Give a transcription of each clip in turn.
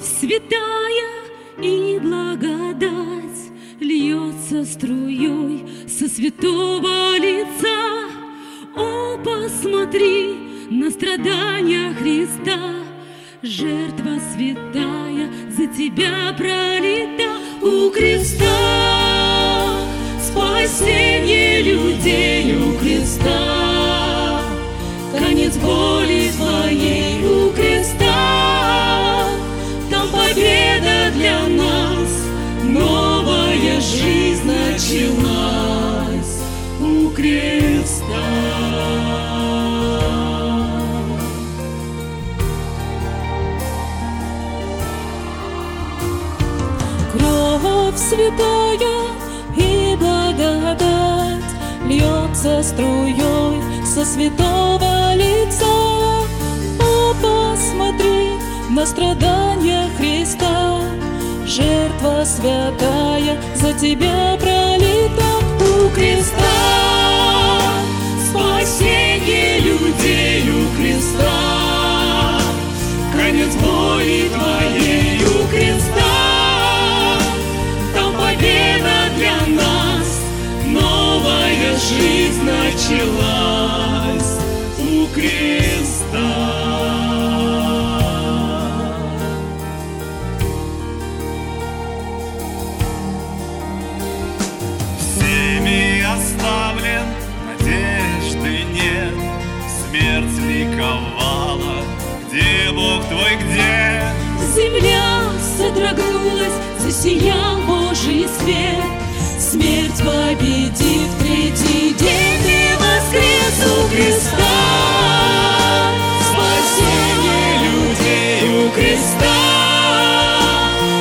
святая и благодать Льется струей со святого лица. О, посмотри на страдания Христа, Жертва святая за тебя пролита у креста. Кровь святая и благодать Льется струей со святого лица. О, посмотри на страдания Христа, Жертва святая за тебя пролита у креста. земля содрогнулась, засиял Божий свет. Смерть победив третий день и воскрес у креста. Спасение людей у креста.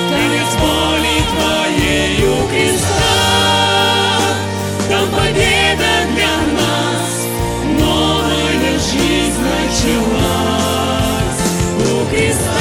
Конец боли твоей у креста. Там победа для нас, новая жизнь началась у креста.